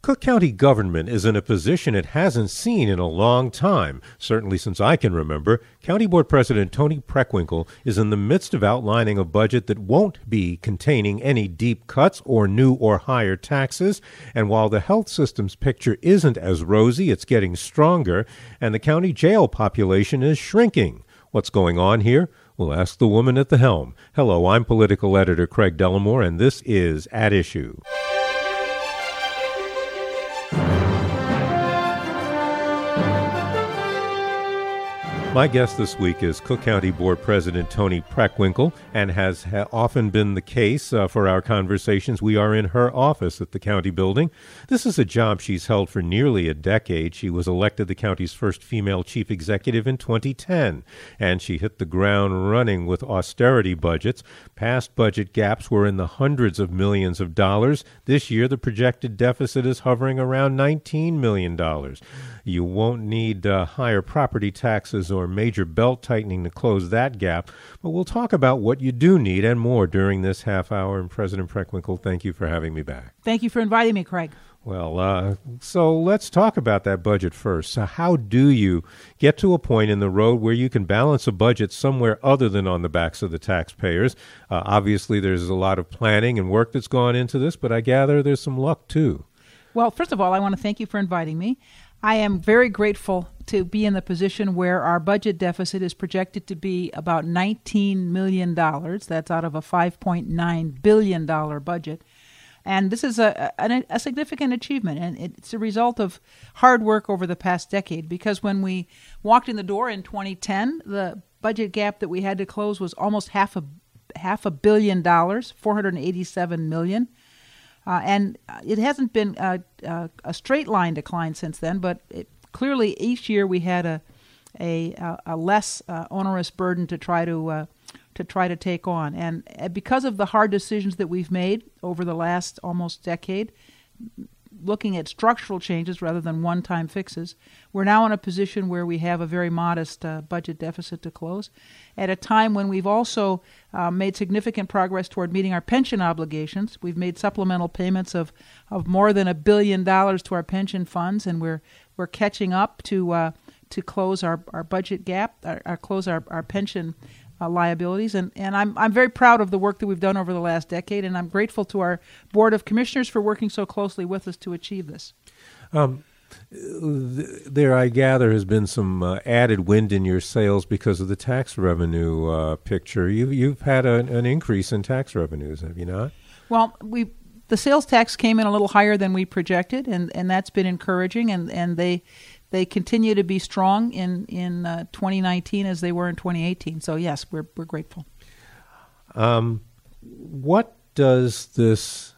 Cook County government is in a position it hasn't seen in a long time, certainly since I can remember. County Board President Toni Preckwinkle is in the midst of outlining a budget that won't be containing any deep cuts or new or higher taxes. And while the health system's picture isn't as rosy, it's getting stronger, and the county jail population is shrinking. What's going on here? We'll ask the woman at the helm. Hello, I'm political editor Craig Dellimore, and this is At Issue. My guest this week is Cook County Board President Toni Preckwinkle, and has ha- often been the case uh, for our conversations. We are in her office at the county building. This is a job she's held for nearly a decade. She was elected the county's first female chief executive in 2010, and she hit the ground running with austerity budgets. Past budget gaps were in the hundreds of millions of dollars. This year, the projected deficit is hovering around $19 million. You won't need uh, higher property taxes or major belt tightening to close that gap, but we'll talk about what you do need and more during this half hour. And President Preckwinkle, thank you for having me back. Thank you for inviting me, Craig. Well, uh, so let's talk about that budget first. So, how do you get to a point in the road where you can balance a budget somewhere other than on the backs of the taxpayers? Uh, obviously, there's a lot of planning and work that's gone into this, but I gather there's some luck too. Well, first of all, I want to thank you for inviting me. I am very grateful to be in the position where our budget deficit is projected to be about $19 million. That's out of a $5.9 billion budget. And this is a, a, a, significant achievement, and it's a result of hard work over the past decade. Because when we walked in the door in 2010, the budget gap that we had to close was almost half a half a billion dollars, 487 million. Uh, and it hasn't been a, a, a, straight line decline since then, but it, clearly each year we had a a, a less uh, onerous burden to try to uh, to try to take on, and uh, because of the hard decisions that we've made over the last almost decade, looking at structural changes rather than one-time fixes, we're now in a position where we have a very modest uh, budget deficit to close, at a time when we've also uh, made significant progress toward meeting our pension obligations. We've made supplemental payments of, of more than a billion dollars to our pension funds, and we're we're catching up to uh, to close our, our budget gap, our, our close our, our pension uh, liabilities. And, and I'm, I'm very proud of the work that we've done over the last decade, and I'm grateful to our Board of Commissioners for working so closely with us to achieve this. Um, there, I gather, has been some uh, added wind in your sails because of the tax revenue uh, picture. You, you've had a, an increase in tax revenues, have you not? Well, we the sales tax came in a little higher than we projected, and, and that's been encouraging. And, and they they continue to be strong in in uh, 2019 as they were in 2018. So yes, we're we're grateful. Um, what does this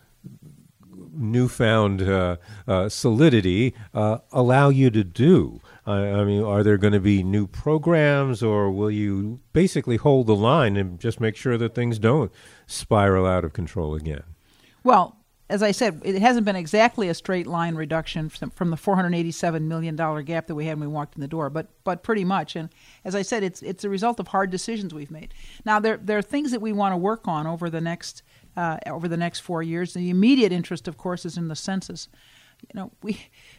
newfound uh, uh, solidity uh, allow you to do? I mean, are there going to be new programs, or will you basically hold the line and just make sure that things don't spiral out of control again? Well, as I said, it hasn't been exactly a straight line reduction from, the 487 million dollar gap that we had when we walked in the door, but but pretty much. And as I said, it's it's a result of hard decisions we've made. Now there there are things that we want to work on over the next uh, over the next four years. The immediate interest, of course, is in the census. You know, we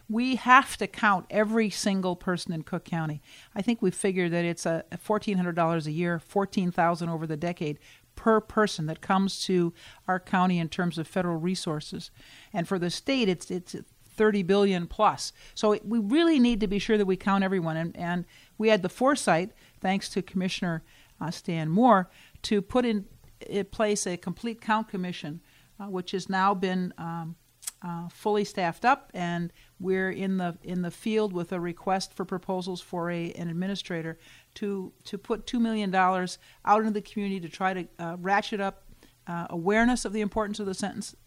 we have to count every single person in Cook County. I think we figured that it's a fourteen hundred dollars a year, fourteen thousand over the decade per person that comes to our county in terms of federal resources. And for the state, it's it's 30 billion plus. So we really need to be sure that we count everyone. And, and we had the foresight, thanks to Commissioner uh, Stan Moore, to put in, in, place a complete count commission, uh, which has now been um, uh, fully staffed up, and we're in the in the field with a request for proposals for a an administrator to to put two million dollars out into the community to try to uh, ratchet up uh, awareness of the importance of the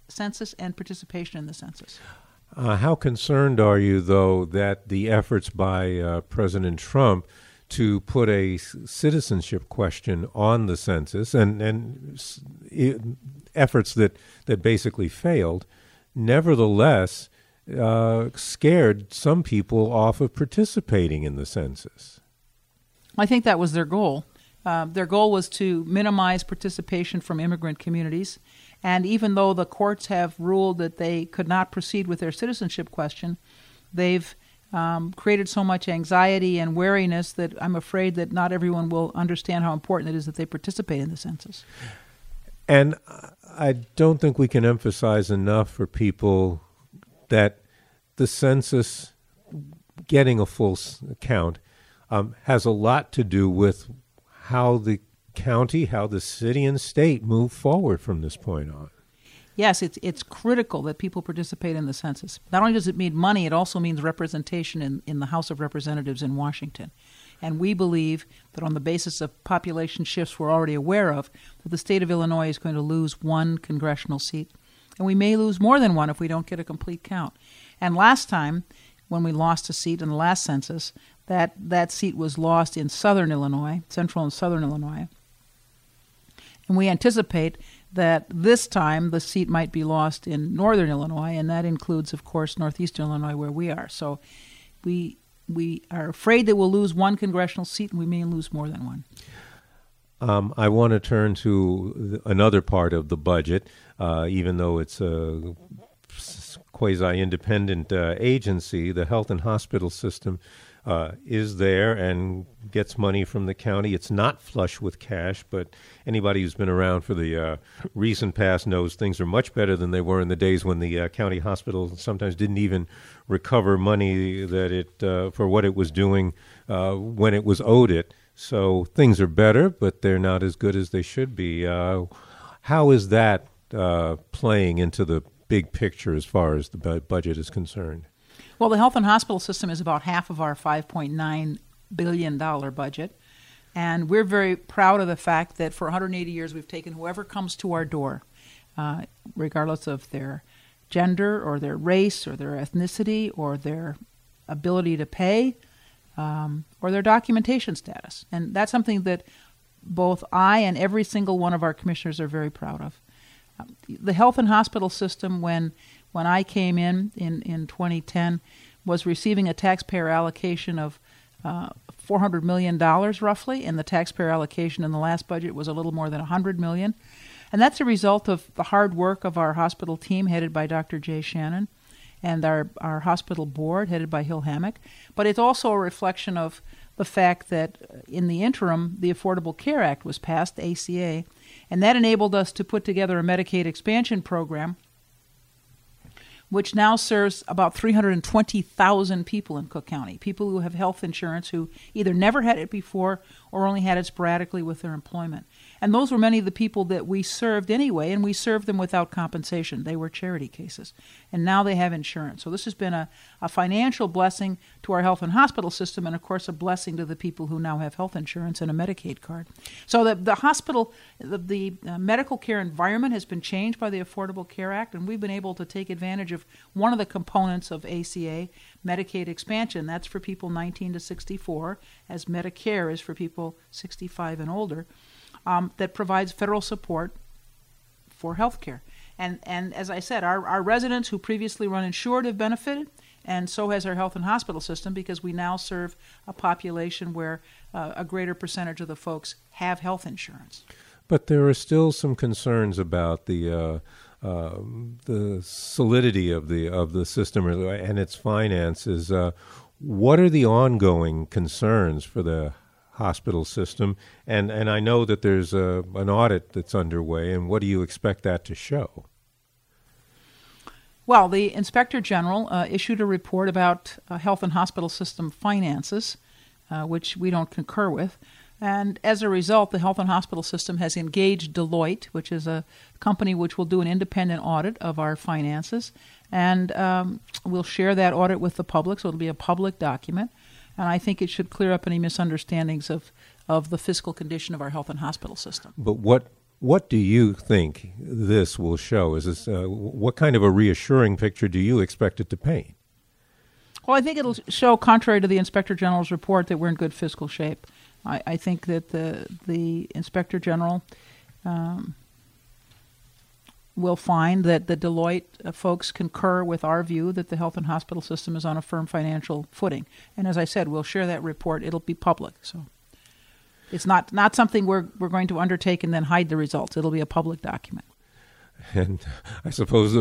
census and participation in the census. Uh, how concerned are you, though, that the efforts by uh, President Trump to put a citizenship question on the census and, and it, efforts that, that basically failed, nevertheless uh, scared some people off of participating in the census? I think that was their goal. Uh, their goal was to minimize participation from immigrant communities. And even though the courts have ruled that they could not proceed with their citizenship question, they've um, created so much anxiety and wariness that I'm afraid that not everyone will understand how important it is that they participate in the census. And I don't think we can emphasize enough for people that the census, getting a full count, um, has a lot to do with how the county, how the city and state move forward from this point on. Yes, it's it's critical that people participate in the census. Not only does it mean money, it also means representation in, in the House of Representatives in Washington. And we believe that on the basis of population shifts we're already aware of, that the state of Illinois is going to lose one congressional seat. And we may lose more than one if we don't get a complete count. And last time, when we lost a seat in the last census, that, that seat was lost in southern Illinois, central and southern Illinois. And we anticipate that this time the seat might be lost in northern Illinois, and that includes, of course, northeastern Illinois, where we are. So we, we are afraid that we'll lose one congressional seat, and we may lose more than one. Um, I want to turn to another part of the budget, uh, even though it's a quasi independent uh, agency, the health and hospital system uh, is there and gets money from the county. It's not flush with cash, but anybody who's been around for the uh, recent past knows things are much better than they were in the days when the uh, county hospital sometimes didn't even recover money that it uh, for what it was doing uh, when it was owed it. So things are better, but they're not as good as they should be. Uh, how is that playing into the big picture as far as the budget is concerned? Well, the health and hospital system is about half of our $5.9 billion budget. And we're very proud of the fact that for 180 years we've taken whoever comes to our door, uh, regardless of their gender or their race or their ethnicity or their ability to pay um, or their documentation status. And that's something that both I and every single one of our commissioners are very proud of. Um, the health and hospital system, when when I came in in, in 2010, was receiving a taxpayer allocation of uh, $400 million roughly, and the taxpayer allocation in the last budget was a little more than 100 million. And that's a result of the hard work of our hospital team, headed by Dr. Jay Shannon, and our, our hospital board, headed by Hill Hammock. But it's also a reflection of the fact that in the interim, the Affordable Care Act was passed, ACA, and that enabled us to put together a Medicaid expansion program which now serves about 320,000 people in Cook County, people who have health insurance who either never had it before or only had it sporadically with their employment. And those were many of the people that we served anyway, and we served them without compensation. They were charity cases. And now they have insurance. So this has been a, a financial blessing to our health and hospital system, and of course, a blessing to the people who now have health insurance and a Medicaid card. So the, the hospital, the, the uh, medical care environment has been changed by the Affordable Care Act, and we've been able to take advantage of one of the components of ACA, Medicaid expansion. That's for people 19 to 64, as Medicare is for people 65 and older um, that provides federal support for health care. And, and as I said, our, our residents who previously run insured have benefited, and so has our health and hospital system because we now serve a population where uh, a greater percentage of the folks have health insurance. But there are still some concerns about the uh, uh, the solidity of the of the system and its finances. Uh, what are the ongoing concerns for the hospital system. And, and I know that there's a, an audit that's underway, and what do you expect that to show? Well, the Inspector General uh, issued a report about uh, health and hospital system finances, uh, which we don't concur with. And as a result, the health and hospital system has engaged Deloitte, which is a company which will do an independent audit of our finances. And um, we'll share that audit with the public, so it'll be a public document and I think it should clear up any misunderstandings of, of the fiscal condition of our health and hospital system. But what What do you think this will show? Is this uh, what kind of a reassuring picture do you expect it to paint? Well, I think it'll show, contrary to the Inspector General's report, that we're in good fiscal shape. I, I think that the the Inspector General um, will find that the Deloitte uh, folks concur with our view that the health and hospital system is on a firm financial footing. And as I said, we'll share that report. It'll be public. So it's not not something we're we're going to undertake and then hide the results. It'll be a public document. And I suppose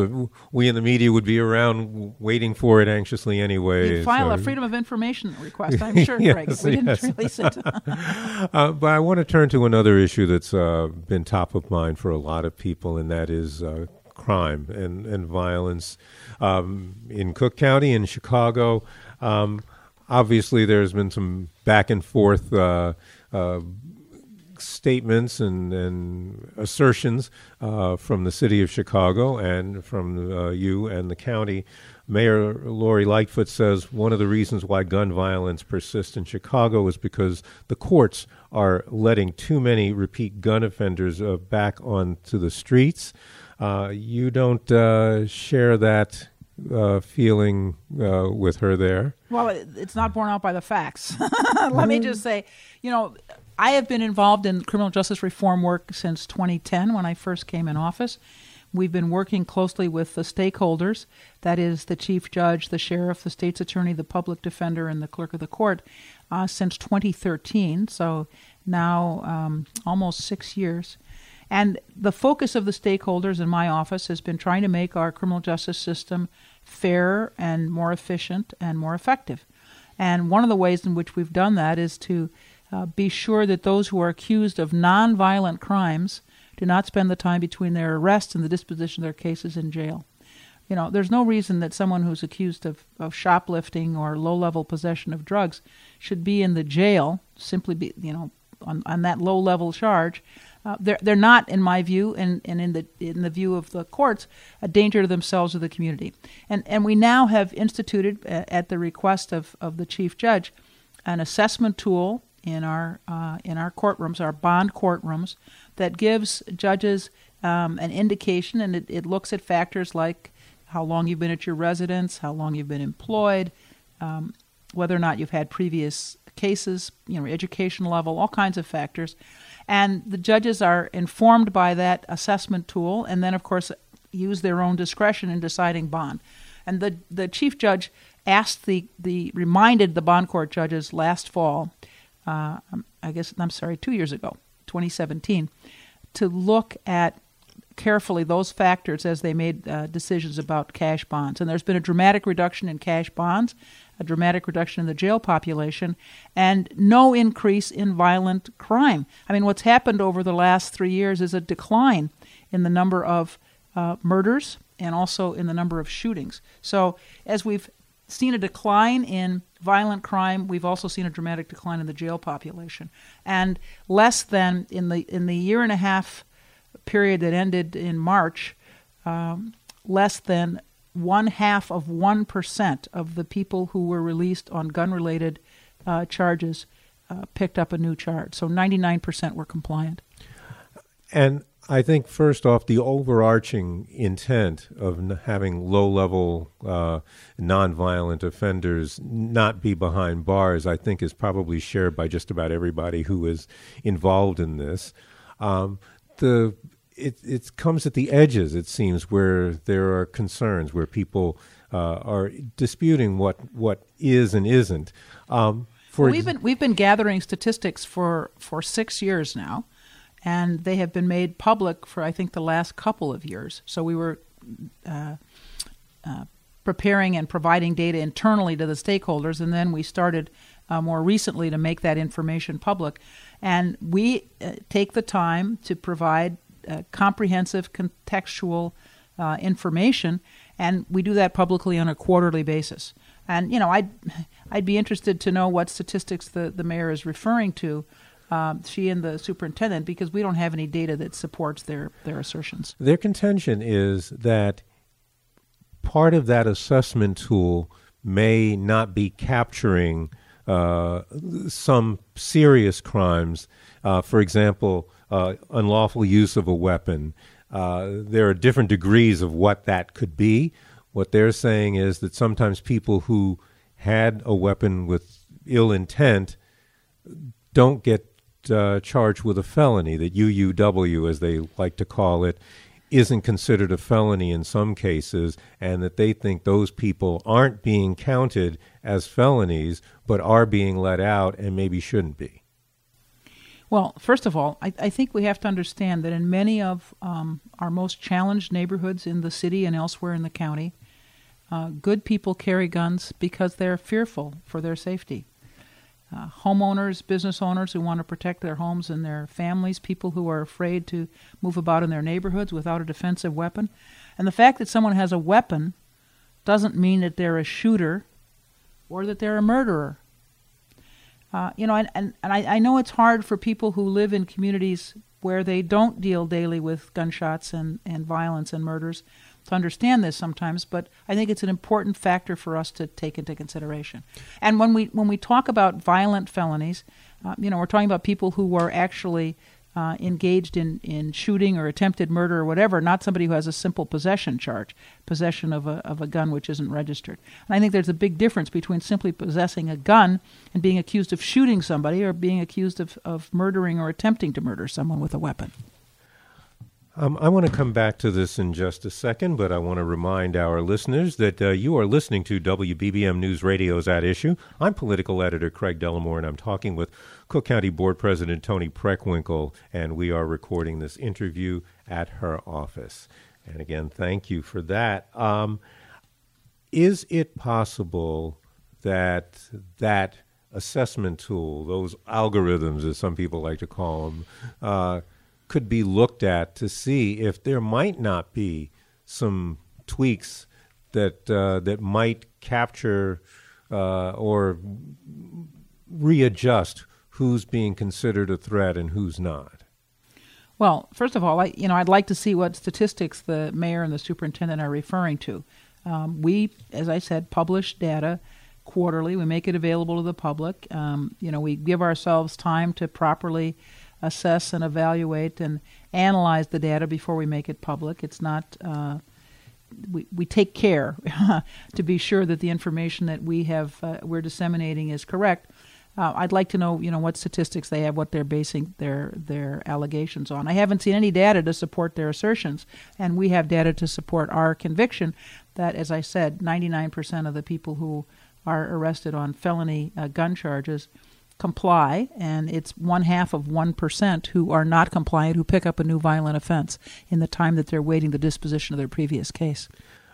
we in the media would be around waiting for it anxiously anyway. You file so. a Freedom of Information request, I'm sure, yes, Greg. We yes. didn't release it. uh, but I want to turn to another issue that's uh, been top of mind for a lot of people, and that is uh, crime and, and violence um, in Cook County, in Chicago. Um, obviously, there's been some back and forth uh, uh, statements and, and assertions uh, from the city of Chicago and from uh, you and the county. Mayor Lori Lightfoot says one of the reasons why gun violence persists in Chicago is because the courts are letting too many repeat gun offenders uh, back onto the streets. Uh, you don't uh, share that uh, feeling uh, with her there? Well, it's not borne out by the facts. Let me just say, you know, I have been involved in criminal justice reform work since 2010 when I first came in office. We've been working closely with the stakeholders that is, the chief judge, the sheriff, the state's attorney, the public defender, and the clerk of the court uh, since 2013. So now um, almost six years. And the focus of the stakeholders in my office has been trying to make our criminal justice system fairer and more efficient and more effective. And one of the ways in which we've done that is to uh, be sure that those who are accused of nonviolent crimes do not spend the time between their arrest and the disposition of their cases in jail. You know, there's no reason that someone who's accused of, of shoplifting or low level possession of drugs should be in the jail simply be, you know, on, on that low level charge. Uh, they're, they're not, in my view, and, and in the in the view of the courts, a danger to themselves or the community. And and we now have instituted, at the request of, of the chief judge, an assessment tool in our uh, in our courtrooms, our bond courtrooms, that gives judges um, an indication, and it, it, looks at factors like how long you've been at your residence, how long you've been employed, um, whether or not you've had previous cases, you know, education level, all kinds of factors, and the judges are informed by that assessment tool, and then of course use their own discretion in deciding bond. And the the chief judge asked the the reminded the bond court judges last fall uh, I guess, I'm sorry, two years ago, 2017, to look at carefully those factors as they made uh, decisions about cash bonds. And there's been a dramatic reduction in cash bonds, a dramatic reduction in the jail population, and no increase in violent crime. I mean, what's happened over the last three years is a decline in the number of uh, murders and also in the number of shootings. So, as we've seen a decline in violent crime. We've also seen a dramatic decline in the jail population, and less than in the in the year and a half period that ended in March, um, less than one half of one percent of the people who were released on gun-related uh, charges uh, picked up a new charge. So 99% were compliant. And I think first off, the overarching intent of n- having low-level uh, nonviolent offenders not be behind bars, I think, is probably shared by just about everybody who is involved in this. Um, the it it comes at the edges, it seems, where there are concerns, where people uh, are disputing what what is and isn't. Um, for we've been we've been gathering statistics for for six years now and they have been made public for I think the last couple of years. So we were uh, uh, preparing and providing data internally to the stakeholders, and then we started uh, more recently to make that information public. And we uh, take the time to provide uh, comprehensive, contextual uh, information, and we do that publicly on a quarterly basis. And you know, I'd I'd be interested to know what statistics the, the mayor is referring to um, she and the superintendent, because we don't have any data that supports their, their assertions. Their contention is that part of that assessment tool may not be capturing uh, some serious crimes. Uh, for example, uh, unlawful use of a weapon. Uh, there are different degrees of what that could be. What they're saying is that sometimes people who had a weapon with ill intent don't get uh, charged with a felony, that UUW, as they like to call it, isn't considered a felony in some cases, and that they think those people aren't being counted as felonies, but are being let out and maybe shouldn't be. Well, first of all, I, I think we have to understand that in many of um, our most challenged neighborhoods in the city and elsewhere in the county, uh, good people carry guns because they're fearful for their safety. Uh, homeowners, business owners who want to protect their homes and their families, people who are afraid to move about in their neighborhoods without a defensive weapon. And the fact that someone has a weapon doesn't mean that they're a shooter or that they're a murderer. Uh, you know, and, and, and I, I know it's hard for people who live in communities where they don't deal daily with gunshots and, and violence and murders to understand this sometimes, but I think it's an important factor for us to take into consideration. And when we when we talk about violent felonies, uh, you know, we're talking about people who are actually uh, engaged in, in shooting or attempted murder or whatever, not somebody who has a simple possession charge, possession of a, of a gun which isn't registered. And I think there's a big difference between simply possessing a gun and being accused of shooting somebody or being accused of, of murdering or attempting to murder someone with a weapon. Um, I want to come back to this in just a second, but I want to remind our listeners that uh, you are listening to WBBM News Radio's At Issue. I'm political editor Craig Dellimore, and I'm talking with Cook County Board President Toni Preckwinkle, and we are recording this interview at her office. And again, thank you for that. Um, is it possible that that assessment tool, those algorithms, as some people like to call them, uh, could be looked at to see if there might not be some tweaks that uh, that might capture uh, or readjust who's being considered a threat and who's not. Well, first of all, I, you know, I'd like to see what statistics the mayor and the superintendent are referring to. Um, we, as I said, publish data quarterly. We make it available to the public. Um, you know, we give ourselves time to properly assess and evaluate and analyze the data before we make it public. It's not. Uh, we, we take care to be sure that the information that we have uh, we're disseminating is correct. Uh, I'd like to know, you know, what statistics they have, what they're basing their their allegations on. I haven't seen any data to support their assertions, and we have data to support our conviction that, as I said, 99% of the people who are arrested on felony uh, gun charges comply, and it's one half of 1% who are not compliant who pick up a new violent offense in the time that they're waiting the disposition of their previous case.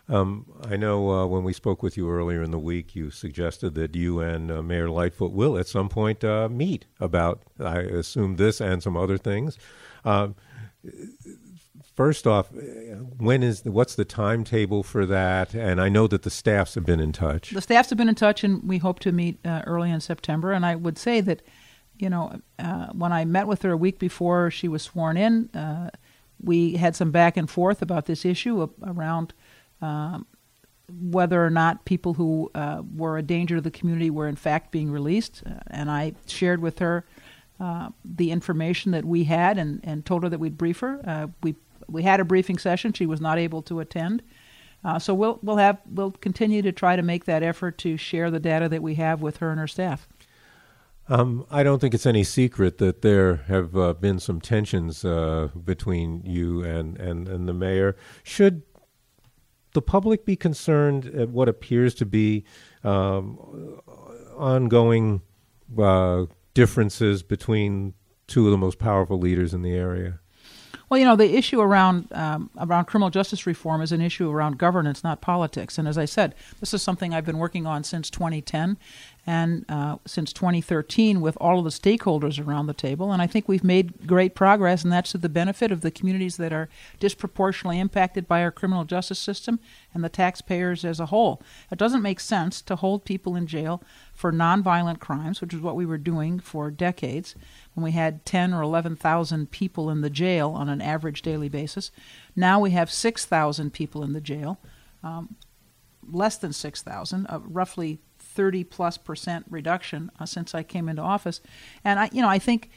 Um, I know uh, when we spoke with you earlier in the week, you suggested that you and uh, Mayor Lightfoot will at some point uh, meet about, I assume, this and some other things. Um, first off, when is the, what's the timetable for that? And I know that the staffs have been in touch. The staffs have been in touch, and we hope to meet uh, early in September. And I would say that, you know, uh, when I met with her a week before she was sworn in, uh, we had some back and forth about this issue around um, whether or not people who uh, were a danger to the community were in fact being released. Uh, and I shared with her. Uh, the information that we had and, and told her that we'd brief her. we we had a briefing session. She was not able to attend. Uh, so we'll we'll have we'll continue to try to make that effort to share the data that we have with her and her staff. Um, I don't think it's any secret that there have uh, been some tensions uh, between you and, and, and the mayor. Should the public be concerned at what appears to be um, ongoing uh, differences between two of the most powerful leaders in the area? Well, you know, the issue around um, around criminal justice reform is an issue around governance, not politics. And as I said, this is something I've been working on since 2010 and uh, since 2013 with all of the stakeholders around the table. And I think we've made great progress, and that's to the benefit of the communities that are disproportionately impacted by our criminal justice system and the taxpayers as a whole. It doesn't make sense to hold people in jail for nonviolent crimes, which is what we were doing for decades when we had 10 or 11,000 people in the jail on an average daily basis. Now we have 6,000 people in the jail, um, less than 6,000, uh, roughly 30 plus percent reduction uh, since I came into office. And I, you know, I think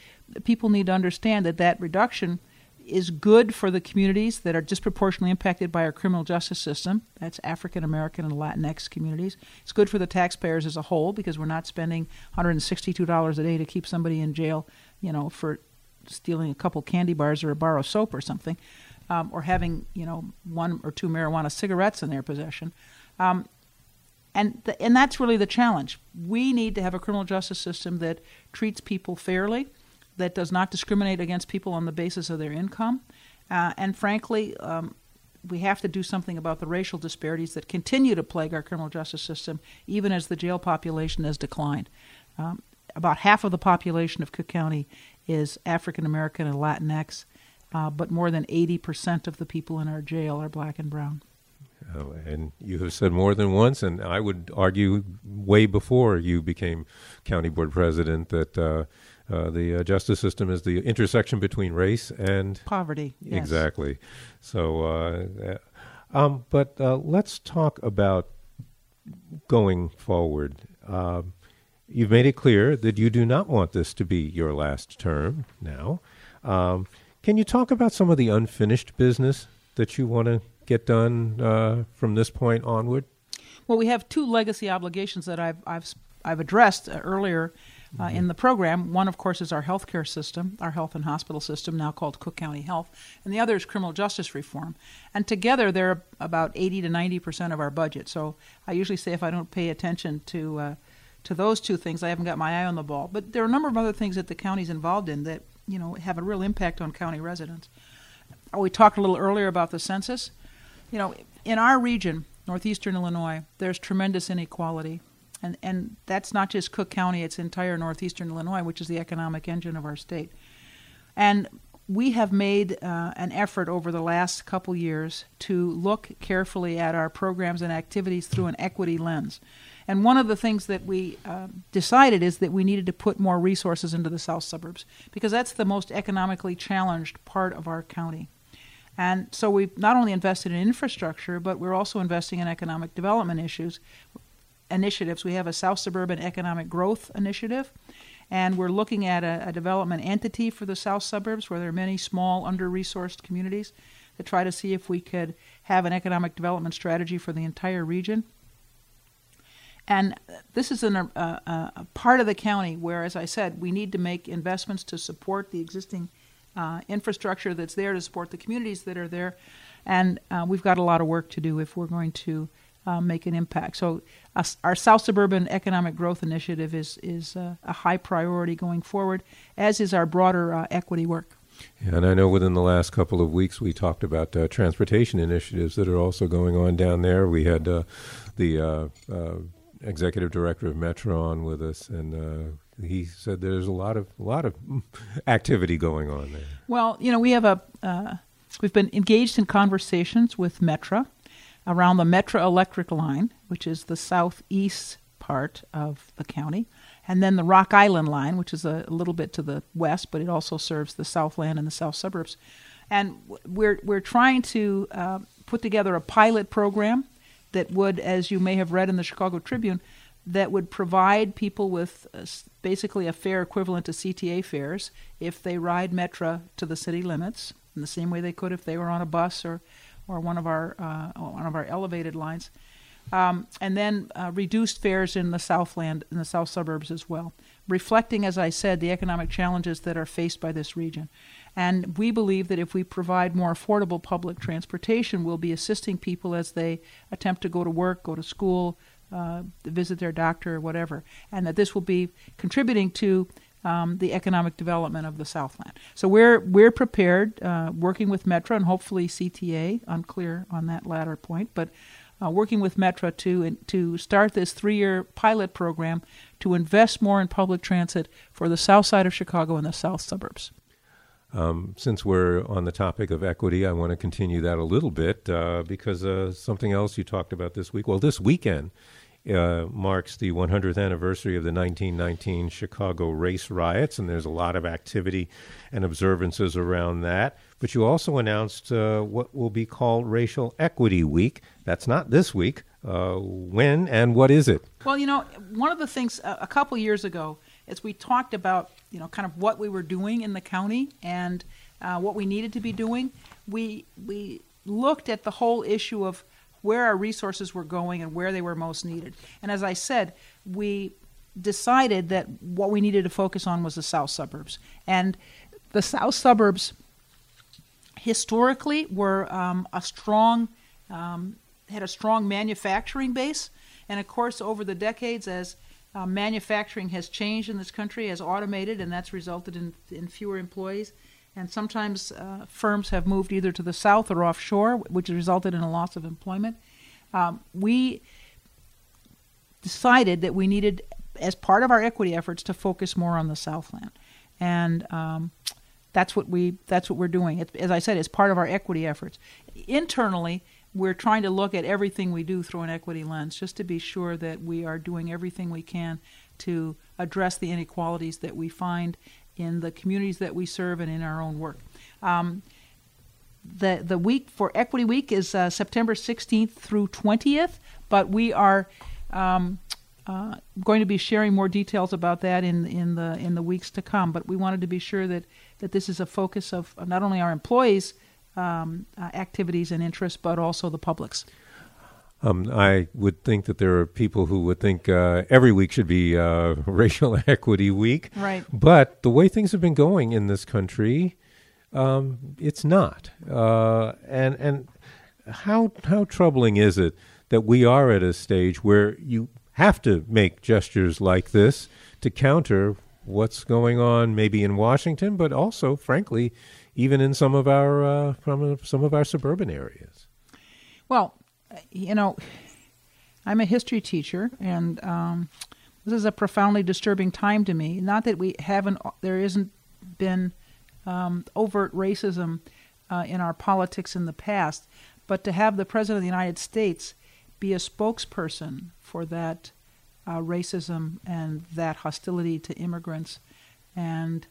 people need to understand that that reduction is good for the communities that are disproportionately impacted by our criminal justice system. That's African American and Latinx communities. It's good for the taxpayers as a whole because we're not spending $162 a day to keep somebody in jail, you know, for stealing a couple candy bars or a bar of soap or something, um, or having, you know, one or two marijuana cigarettes in their possession. Um, and and that's really the challenge. We need to have a criminal justice system that treats people fairly that does not discriminate against people on the basis of their income. Uh, and frankly, um, we have to do something about the racial disparities that continue to plague our criminal justice system, even as the jail population has declined. Um, about half of the population of Cook County is African American and Latinx, uh, but more than 80% of the people in our jail are black and brown. Oh, and you have said more than once, and I would argue way before you became county board president that uh, uh, the uh, justice system is the intersection between race and poverty. Yes. Exactly. So, uh, uh um, but uh, let's talk about going forward. Um, you've made it clear that you do not want this to be your last term now. Um, can you talk about some of the unfinished business that you want to get done uh, from this point onward? Well, we have two legacy obligations that I've I've I've addressed earlier uh, in the program. One, of course, is our healthcare system, our health and hospital system, now called Cook County Health, and the other is criminal justice reform. And together, they're about 80 to 90 percent of our budget. So I usually say if I don't pay attention to uh, to those two things, I haven't got my eye on the ball. But there are a number of other things that the county's involved in that you know have a real impact on county residents. Uh, we talked a little earlier about the census. You know, in our region, northeastern Illinois, there's tremendous inequality and and that's not just Cook County; it's entire northeastern Illinois, which is the economic engine of our state. And we have made uh, an effort over the last couple years to look carefully at our programs and activities through an equity lens. And one of the things that we uh, decided is that we needed to put more resources into the south suburbs because that's the most economically challenged part of our county. And so we've not only invested in infrastructure, but we're also investing in economic development issues initiatives. We have a South Suburban Economic Growth Initiative, and we're looking at a, a development entity for the South Suburbs where there are many small, under resourced communities to try to see if we could have an economic development strategy for the entire region. And this is a, a, part of the county where, as I said, we need to make investments to support the existing uh, infrastructure that's there to support the communities that are there. And uh, we've got a lot of work to do if we're going to uh, make an impact. So uh, our South Suburban Economic Growth Initiative is is uh, a high priority going forward, as is our broader uh, equity work. And I know within the last couple of weeks we talked about uh, transportation initiatives that are also going on down there. We had uh, the executive director of Metra on with us, and he said there's a lot of a lot of activity going on there. Well, you know, we have a we've been engaged in conversations with Metra around the Metra Electric line, which is the southeast part of the county, and then the Rock Island line, which is a, a little bit to the west, but it also serves the Southland and the south suburbs. And we're we're trying to uh, put together a pilot program that would, as you may have read in the Chicago Tribune, that would provide people with uh, basically a fare equivalent to CTA fares if they ride Metra to the city limits, in the same way they could if they were on a bus or or one of our uh, one of our elevated lines, um, and then uh, reduced fares in the Southland in the south suburbs as well, reflecting, as I said, the economic challenges that are faced by this region. And we believe that if we provide more affordable public transportation, we'll be assisting people as they attempt to go to work, go to school, uh, visit their doctor, or whatever, and that this will be contributing to um, the economic development of the Southland. So we're we're prepared, uh, working with Metra and hopefully CTA. Unclear on that latter point, but uh, working with Metra to to start this three-year pilot program to invest more in public transit for the south side of Chicago and the south suburbs. Um, since we're on the topic of equity, I want to continue that a little bit uh, because uh, something else you talked about this week. Well, this weekend uh, marks the 100th anniversary of the 1919 Chicago race riots, and there's a lot of activity and observances around that. But you also announced uh, what will be called Racial Equity Week. That's not this week. Uh, when and what is it? Well, you know, one of the things uh, a couple years ago, as we talked about, you know, kind of what we were doing in the county and uh, what we needed to be doing, we we looked at the whole issue of where our resources were going and where they were most needed. And as I said, we decided that what we needed to focus on was the south suburbs. And the south suburbs historically were um, a strong, um, had a strong manufacturing base. And of course, over the decades, as uh, manufacturing has changed in this country, has automated, and that's resulted in, in fewer employees. And sometimes uh, firms have moved either to the south or offshore, which resulted in a loss of employment. Um, we decided that we needed, as part of our equity efforts, to focus more on the Southland, and um, that's what we that's what we're doing. It, as I said, it's part of our equity efforts. Internally, we're trying to look at everything we do through an equity lens, just to be sure that we are doing everything we can to address the inequalities that we find in the communities that we serve and in our own work. Um, the the week for Equity Week is uh, September 16th through 20th, but we are um, uh, going to be sharing more details about that in in the in the weeks to come. But we wanted to be sure that that this is a focus of not only our employees' um, uh, activities and interests, but also the public's. Um, I would think that there are people who would think uh, every week should be uh, Racial Equity Week. Right. But the way things have been going in this country, um, it's not. Uh, and and how how troubling is it that we are at a stage where you have to make gestures like this to counter what's going on, maybe in Washington, but also, frankly, even in some of our uh, from some of our suburban areas. Well, you know, I'm a history teacher, and um, this is a profoundly disturbing time to me. Not that we haven't, there isn't been um, overt racism uh, in our politics in the past, but to have the President of the United States be a spokesperson for that uh, racism and that hostility to immigrants and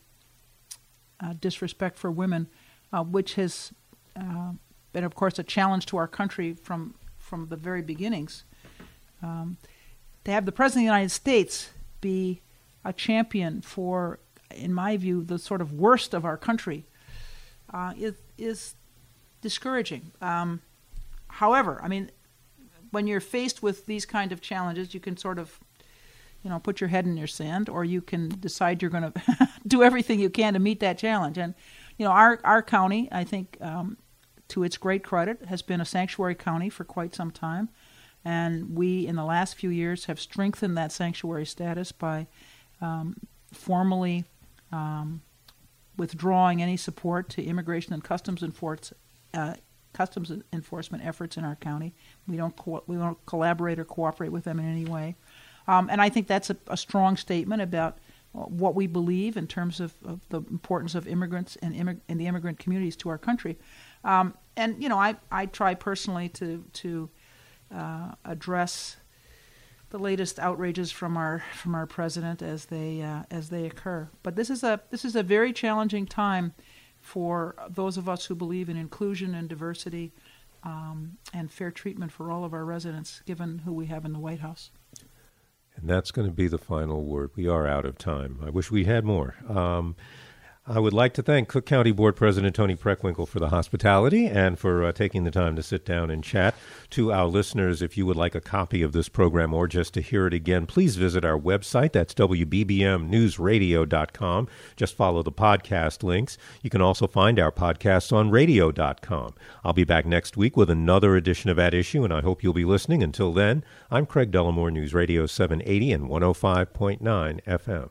uh, disrespect for women, uh, which has uh, been, of course, a challenge to our country from from the very beginnings. Um, to have the President of the United States be a champion for, in my view, the sort of worst of our country uh, is, is discouraging. Um, however, I mean, when you're faced with these kind of challenges, you can sort of, you know, put your head in your sand, or you can decide you're going to do everything you can to meet that challenge. And you know, our our county, I think, um, to its great credit, has been a sanctuary county for quite some time. And we, in the last few years, have strengthened that sanctuary status by um, formally um, withdrawing any support to immigration and customs, uh, customs enforcement efforts in our county. We don't co- we don't collaborate or cooperate with them in any way. Um, and I think that's a, a, strong statement about what we believe in terms of, of the importance of immigrants and, immig- and the immigrant communities to our country. Um, and you know, I, I try personally to to uh, address the latest outrages from our from our president as they uh, as they occur. But this is a this is a very challenging time for those of us who believe in inclusion and diversity um, and fair treatment for all of our residents, given who we have in the White House. And that's going to be the final word. We are out of time. I wish we had more. Um, I would like to thank Cook County Board President Toni Preckwinkle for the hospitality and for uh, taking the time to sit down and chat. To our listeners, if you would like a copy of this program or just to hear it again, please visit our website. That's WBBMNewsRadio.com. Just follow the podcast links. You can also find our podcasts on radio.com. I'll be back next week with another edition of At Issue, and I hope you'll be listening. Until then, I'm Craig Dellimore, News Radio 780 and 105.9 FM.